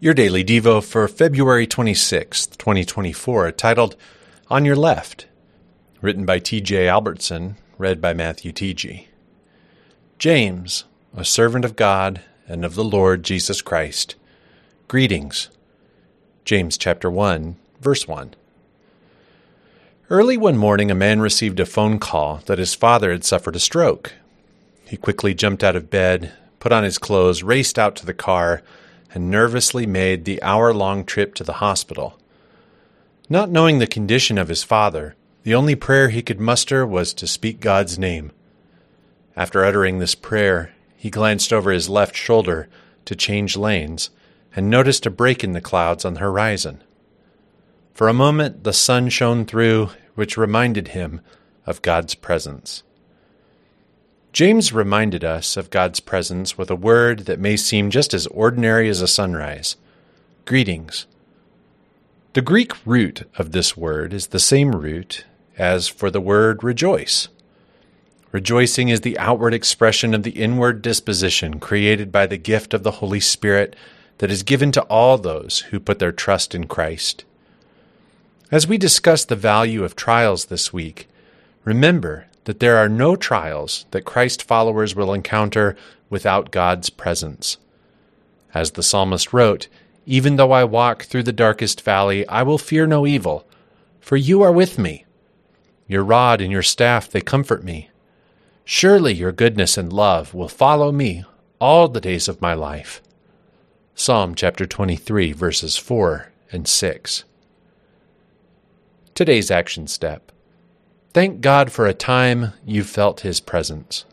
Your daily Devo for February 26th, 2024, titled On Your Left, written by T.J. Albertson, read by Matthew T.G. James, a servant of God and of the Lord Jesus Christ. Greetings. James chapter 1, verse 1. Early one morning, a man received a phone call that his father had suffered a stroke. He quickly jumped out of bed, put on his clothes, raced out to the car, and nervously made the hour long trip to the hospital. Not knowing the condition of his father, the only prayer he could muster was to speak God's name. After uttering this prayer, he glanced over his left shoulder to change lanes and noticed a break in the clouds on the horizon. For a moment, the sun shone through, which reminded him of God's presence. James reminded us of God's presence with a word that may seem just as ordinary as a sunrise greetings. The Greek root of this word is the same root as for the word rejoice. Rejoicing is the outward expression of the inward disposition created by the gift of the Holy Spirit that is given to all those who put their trust in Christ. As we discuss the value of trials this week, remember that there are no trials that Christ followers will encounter without God's presence. As the psalmist wrote, Even though I walk through the darkest valley, I will fear no evil, for you are with me. Your rod and your staff, they comfort me. Surely your goodness and love will follow me all the days of my life. Psalm chapter 23, verses 4 and 6. Today's action step. Thank God for a time you felt His presence.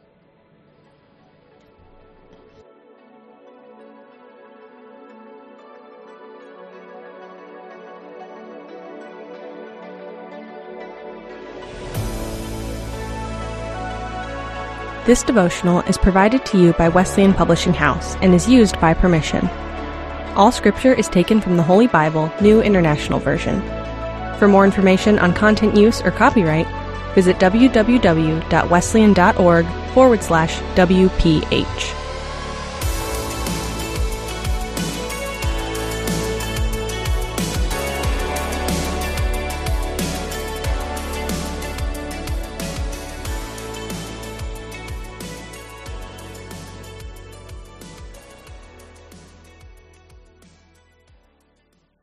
This devotional is provided to you by Wesleyan Publishing House and is used by permission. All scripture is taken from the Holy Bible, New International Version. For more information on content use or copyright, visit www.wesleyan.org forward slash WPH.